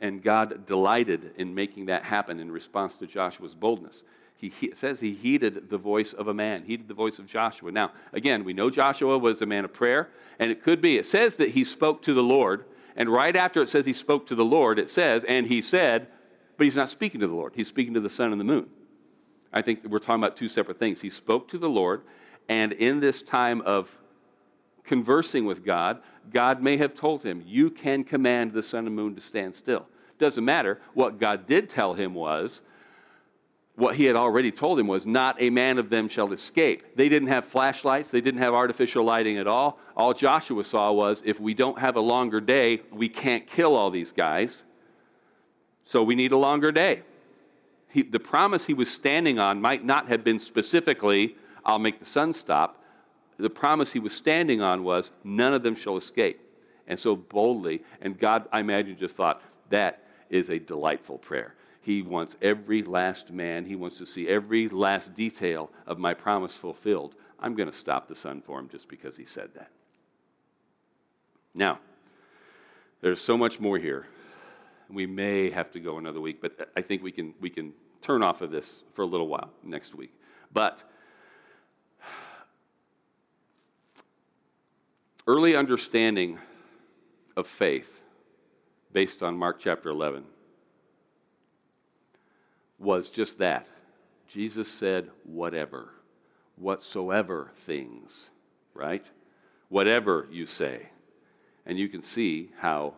[SPEAKER 2] And God delighted in making that happen in response to Joshua's boldness. He, he says he heeded the voice of a man, heeded the voice of Joshua. Now, again, we know Joshua was a man of prayer, and it could be, it says that he spoke to the Lord and right after it says he spoke to the Lord, it says, and he said, but he's not speaking to the Lord. He's speaking to the sun and the moon. I think we're talking about two separate things. He spoke to the Lord, and in this time of conversing with God, God may have told him, You can command the sun and moon to stand still. Doesn't matter. What God did tell him was, what he had already told him was, Not a man of them shall escape. They didn't have flashlights, they didn't have artificial lighting at all. All Joshua saw was, If we don't have a longer day, we can't kill all these guys. So we need a longer day. He, the promise he was standing on might not have been specifically, I'll make the sun stop. The promise he was standing on was, None of them shall escape. and so boldly. And God, I imagine, just thought, that is a delightful prayer. He wants every last man, he wants to see every last detail of my promise fulfilled. I'm going to stop the sun for him just because he said that. Now, there's so much more here. We may have to go another week, but I think we can, we can turn off of this for a little while next week. But early understanding of faith based on Mark chapter 11 was just that. Jesus said, whatever, whatsoever things, right? Whatever you say. And you can see how,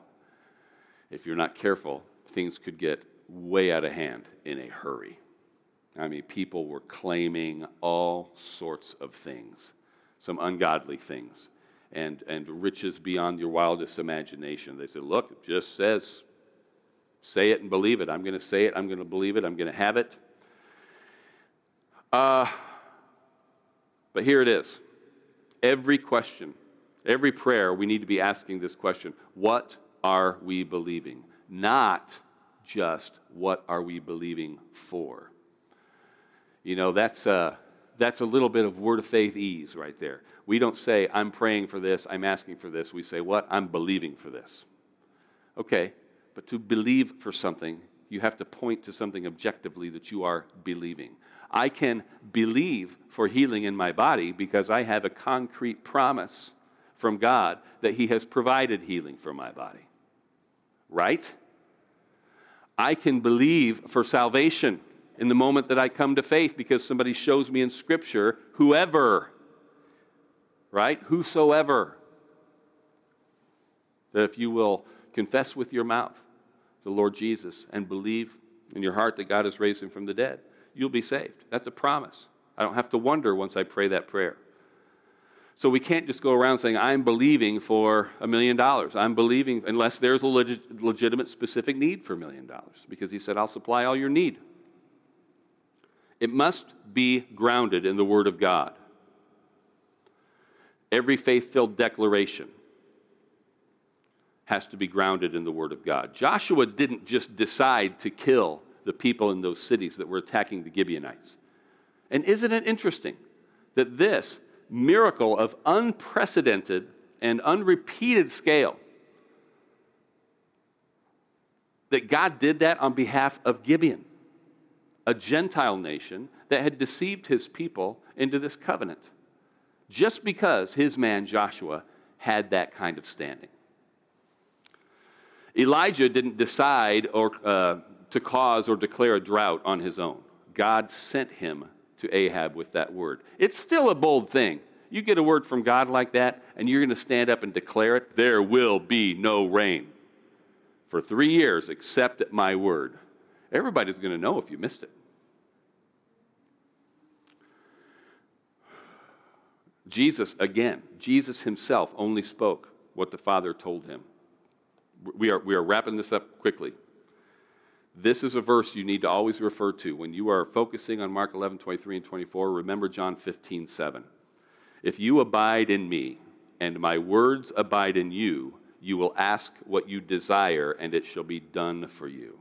[SPEAKER 2] if you're not careful, things could get way out of hand in a hurry. I mean, people were claiming all sorts of things, some ungodly things, and, and riches beyond your wildest imagination. They said, Look, it just says, say it and believe it. I'm going to say it, I'm going to believe it, I'm going to have it. Uh, but here it is. Every question, every prayer, we need to be asking this question What are we believing? Not just what are we believing for. You know, that's a, that's a little bit of word of faith ease right there. We don't say, I'm praying for this, I'm asking for this. We say, What? I'm believing for this. Okay, but to believe for something, you have to point to something objectively that you are believing. I can believe for healing in my body because I have a concrete promise from God that He has provided healing for my body. Right? I can believe for salvation in the moment that I come to faith because somebody shows me in Scripture, whoever, right? Whosoever. That if you will confess with your mouth the Lord Jesus and believe in your heart that God has raised him from the dead, you'll be saved. That's a promise. I don't have to wonder once I pray that prayer. So we can't just go around saying, I'm believing for a million dollars. I'm believing, unless there's a leg- legitimate specific need for a million dollars, because he said, I'll supply all your need. It must be grounded in the Word of God. Every faith filled declaration has to be grounded in the Word of God. Joshua didn't just decide to kill the people in those cities that were attacking the Gibeonites. And isn't it interesting that this, miracle of unprecedented and unrepeated scale. That God did that on behalf of Gibeon, a Gentile nation that had deceived his people into this covenant, just because his man Joshua had that kind of standing. Elijah didn't decide or, uh, to cause or declare a drought on his own. God sent him to Ahab with that word. It's still a bold thing. You get a word from God like that, and you're going to stand up and declare it there will be no rain for three years except at my word. Everybody's going to know if you missed it. Jesus, again, Jesus himself only spoke what the Father told him. We are, we are wrapping this up quickly. This is a verse you need to always refer to. When you are focusing on Mark 11, 23, and 24, remember John 15, 7. If you abide in me, and my words abide in you, you will ask what you desire, and it shall be done for you.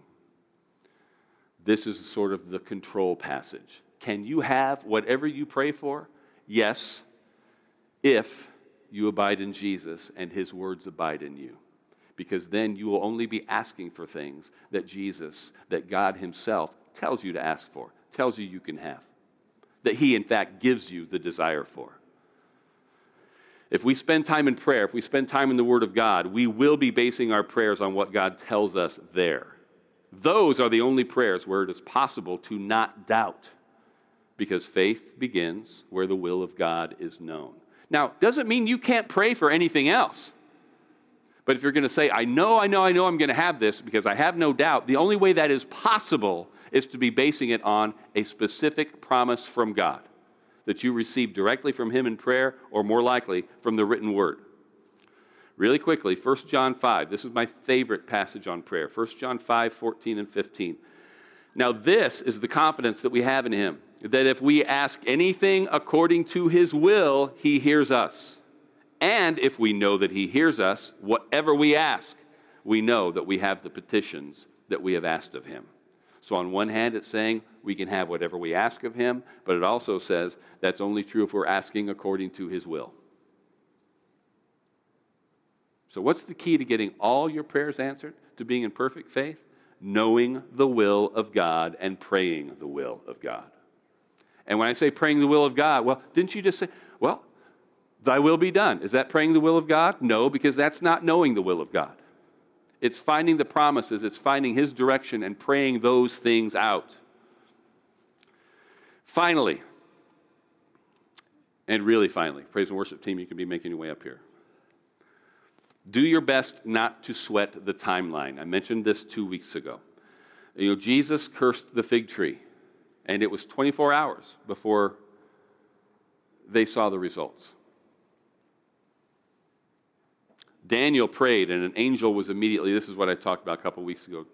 [SPEAKER 2] This is sort of the control passage. Can you have whatever you pray for? Yes, if you abide in Jesus and his words abide in you because then you will only be asking for things that Jesus, that God Himself tells you to ask for, tells you you can have, that He, in fact, gives you the desire for. If we spend time in prayer, if we spend time in the Word of God, we will be basing our prayers on what God tells us there. Those are the only prayers where it is possible to not doubt, because faith begins where the will of God is known. Now, doesn't mean you can't pray for anything else. But if you're going to say, I know, I know, I know I'm going to have this because I have no doubt, the only way that is possible is to be basing it on a specific promise from God that you receive directly from Him in prayer or more likely from the written word. Really quickly, 1 John 5. This is my favorite passage on prayer. 1 John 5, 14 and 15. Now, this is the confidence that we have in Him that if we ask anything according to His will, He hears us. And if we know that He hears us, whatever we ask, we know that we have the petitions that we have asked of Him. So, on one hand, it's saying we can have whatever we ask of Him, but it also says that's only true if we're asking according to His will. So, what's the key to getting all your prayers answered, to being in perfect faith? Knowing the will of God and praying the will of God. And when I say praying the will of God, well, didn't you just say, well, thy will be done? Is that praying the will of God? No, because that's not knowing the will of God. It's finding the promises, it's finding His direction and praying those things out. Finally, and really finally, praise and worship team, you can be making your way up here. Do your best not to sweat the timeline. I mentioned this two weeks ago. You know, Jesus cursed the fig tree, and it was 24 hours before they saw the results. Daniel prayed, and an angel was immediately, this is what I talked about a couple weeks ago,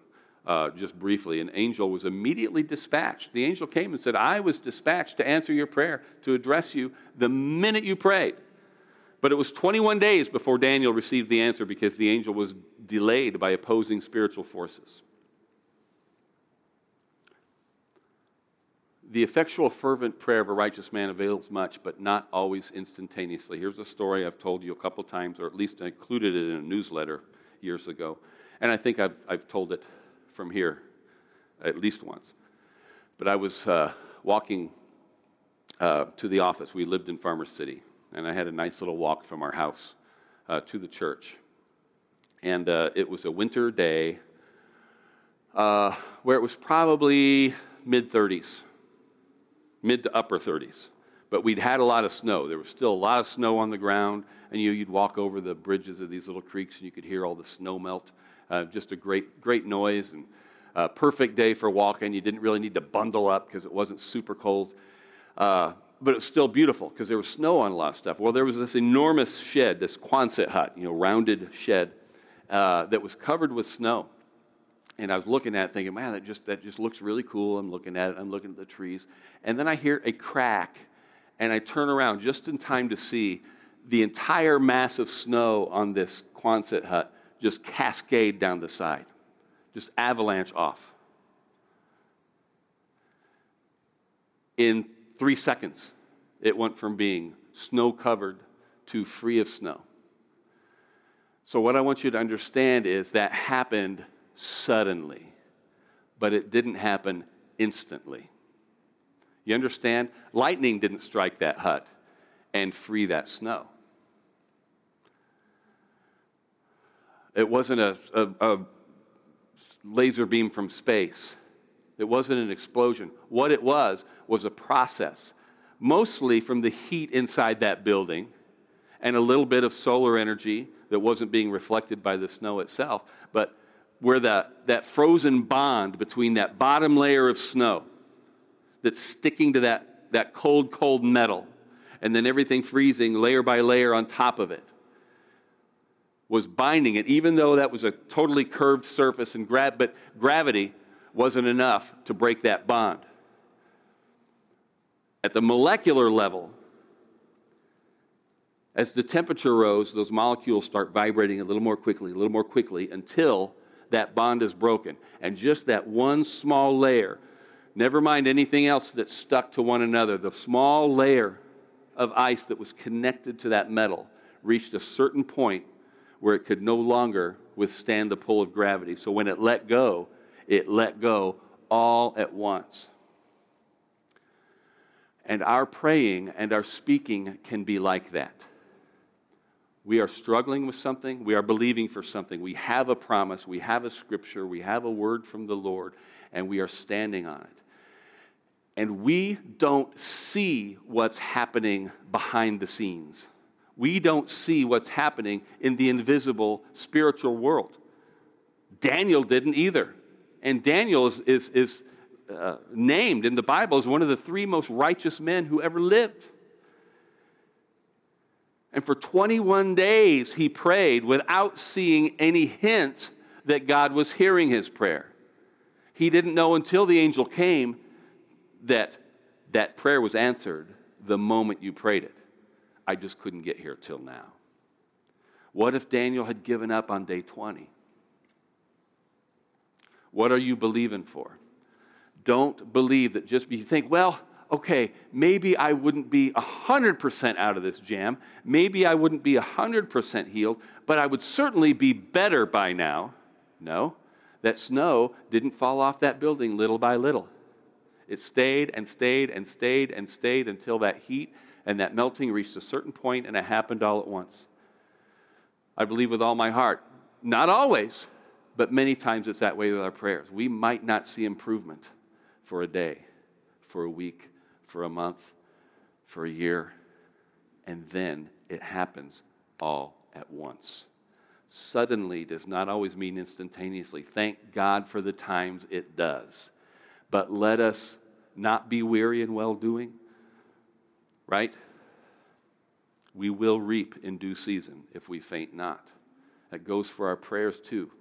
[SPEAKER 2] uh, just briefly. An angel was immediately dispatched. The angel came and said, I was dispatched to answer your prayer, to address you the minute you prayed. But it was 21 days before Daniel received the answer because the angel was delayed by opposing spiritual forces. The effectual, fervent prayer of a righteous man avails much, but not always instantaneously. Here's a story I've told you a couple times, or at least I included it in a newsletter years ago. And I think I've, I've told it from here at least once. But I was uh, walking uh, to the office. We lived in Farmer City, and I had a nice little walk from our house uh, to the church. And uh, it was a winter day uh, where it was probably mid 30s mid to upper 30s. But we'd had a lot of snow. There was still a lot of snow on the ground, and you, would walk over the bridges of these little creeks and you could hear all the snow melt. Uh, just a great, great noise and uh, perfect day for walking. You didn't really need to bundle up because it wasn't super cold. Uh, but it was still beautiful because there was snow on a lot of stuff. Well, there was this enormous shed, this Quonset hut, you know, rounded shed uh, that was covered with snow. And I was looking at it thinking, man, that just, that just looks really cool. I'm looking at it, I'm looking at the trees. And then I hear a crack, and I turn around just in time to see the entire mass of snow on this Quonset hut just cascade down the side, just avalanche off. In three seconds, it went from being snow covered to free of snow. So, what I want you to understand is that happened suddenly, but it didn't happen instantly. You understand? Lightning didn't strike that hut and free that snow. It wasn't a, a, a, laser beam from space. It wasn't an explosion. What it was was a process, mostly from the heat inside that building and a little bit of solar energy that wasn't being reflected by the snow itself. But where the, that frozen bond between that bottom layer of snow that's sticking to that, that cold, cold metal, and then everything freezing layer by layer on top of it was binding it, even though that was a totally curved surface and gra- but gravity wasn't enough to break that bond. At the molecular level, as the temperature rose, those molecules start vibrating a little more quickly, a little more quickly, until that bond is broken. And just that one small layer, never mind anything else that stuck to one another, the small layer of ice that was connected to that metal reached a certain point where it could no longer withstand the pull of gravity. So when it let go, it let go all at once. And our praying and our speaking can be like that. We are struggling with something. We are believing for something. We have a promise. We have a scripture. We have a word from the Lord, and we are standing on it. And we don't see what's happening behind the scenes. We don't see what's happening in the invisible spiritual world. Daniel didn't either. And Daniel is, is, is uh, named in the Bible as one of the three most righteous men who ever lived. And for 21 days, he prayed without seeing any hint that God was hearing his prayer. He didn't know until the angel came that that prayer was answered the moment you prayed it. I just couldn't get here till now. What if Daniel had given up on day 20? What are you believing for? Don't believe that just you think, well, okay, maybe I wouldn't be 100% out of this jam. Maybe I wouldn't be 100% healed, but I would certainly be better by now. No, that snow didn't fall off that building little by little. It stayed and stayed and stayed and stayed until that heat and that melting reached a certain point and it happened all at once. I believe with all my heart. Not always, but many times it's that way with our prayers. We might not see improvement for a day, for a week, for a month, for a year, and then it happens all at once. Suddenly does not always mean instantaneously. Thank God for the times it does. But let us not be weary in well doing, right? We will reap in due season if we faint not. That goes for our prayers too.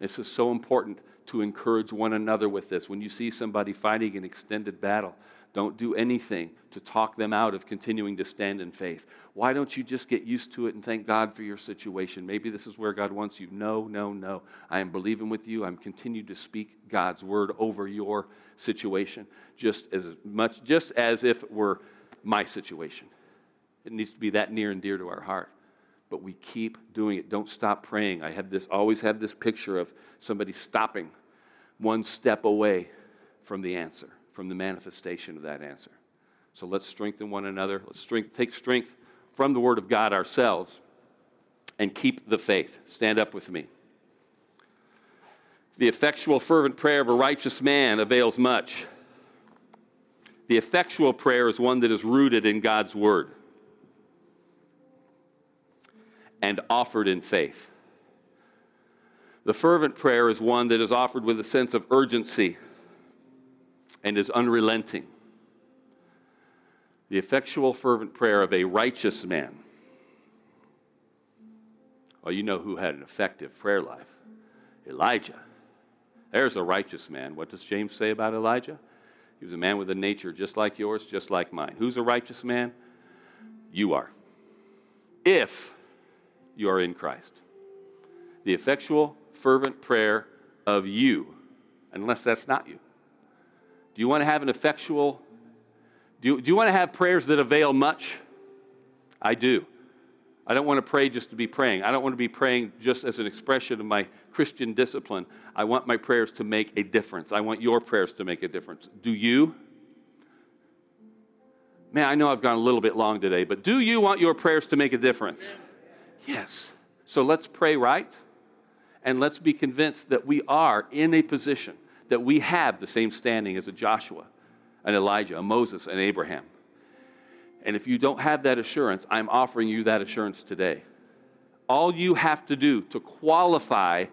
[SPEAKER 2] This is so important to encourage one another with this. When you see somebody fighting an extended battle, don't do anything to talk them out of continuing to stand in faith. Why don't you just get used to it and thank God for your situation? Maybe this is where God wants you. No, no, no. I am believing with you. I'm continuing to speak God's word over your situation just as much just as if it were my situation. It needs to be that near and dear to our heart. But we keep doing it. Don't stop praying. I have this always have this picture of somebody stopping one step away from the answer, from the manifestation of that answer. So let's strengthen one another. Let's strength, take strength from the Word of God ourselves and keep the faith. Stand up with me. The effectual, fervent prayer of a righteous man avails much. The effectual prayer is one that is rooted in God's Word and offered in faith. The fervent prayer is one that is offered with a sense of urgency and is unrelenting. The effectual, fervent prayer of a righteous man. Well, you know who had an effective prayer life Elijah. There's a righteous man. What does James say about Elijah? He was a man with a nature just like yours, just like mine. Who's a righteous man? You are. If you are in Christ. The effectual, fervent prayer of you, unless that's not you. Do you want to have an effectual, do you, do you want to have prayers that avail much? I do. I don't want to pray just to be praying. I don't want to be praying just as an expression of my Christian discipline. I want my prayers to make a difference. I want your prayers to make a difference. Do you? Man, I know I've gone a little bit long today, but do you want your prayers to make a difference? Yes. So let's pray right and let's be convinced that we are in a position that we have the same standing as a Joshua, an Elijah, a Moses, an Abraham. And if you don't have that assurance, I'm offering you that assurance today. All you have to do to qualify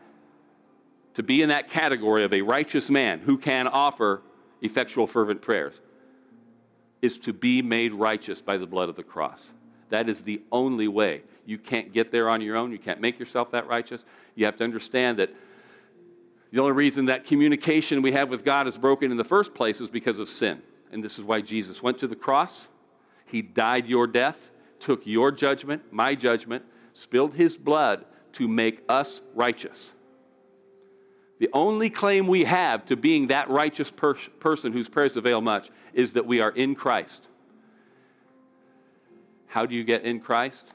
[SPEAKER 2] to be in that category of a righteous man who can offer effectual, fervent prayers is to be made righteous by the blood of the cross. That is the only way. You can't get there on your own. You can't make yourself that righteous. You have to understand that the only reason that communication we have with God is broken in the first place is because of sin. And this is why Jesus went to the cross. He died your death, took your judgment, my judgment, spilled his blood to make us righteous. The only claim we have to being that righteous per- person whose prayers avail much is that we are in Christ. How do you get in Christ?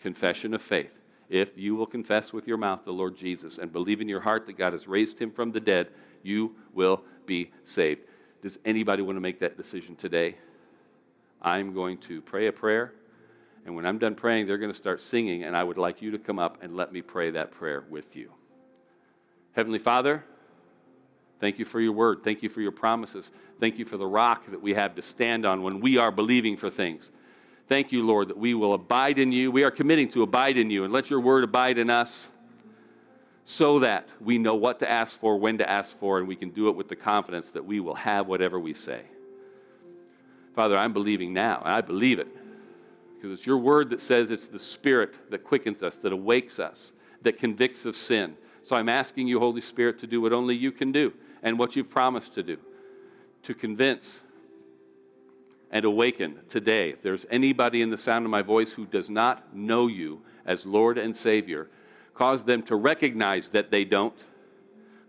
[SPEAKER 2] Confession of faith. If you will confess with your mouth the Lord Jesus and believe in your heart that God has raised him from the dead, you will be saved. Does anybody want to make that decision today? I'm going to pray a prayer, and when I'm done praying, they're going to start singing, and I would like you to come up and let me pray that prayer with you. Heavenly Father, thank you for your word. Thank you for your promises. Thank you for the rock that we have to stand on when we are believing for things. Thank you, Lord, that we will abide in you. We are committing to abide in you and let your word abide in us so that we know what to ask for, when to ask for, and we can do it with the confidence that we will have whatever we say. Father, I'm believing now, and I believe it because it's your word that says it's the Spirit that quickens us, that awakes us, that convicts of sin. So I'm asking you, Holy Spirit, to do what only you can do and what you've promised to do to convince and awaken today. If there's anybody in the sound of my voice who does not know you as Lord and Savior, cause them to recognize that they don't,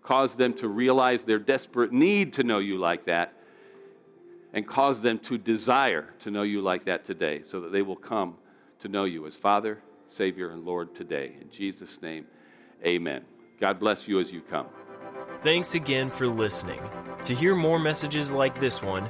[SPEAKER 2] cause them to realize their desperate need to know you like that, and cause them to desire to know you like that today so that they will come to know you as Father, Savior, and Lord today. In Jesus' name, amen. God bless you as you come.
[SPEAKER 3] Thanks again for listening. To hear more messages like this one,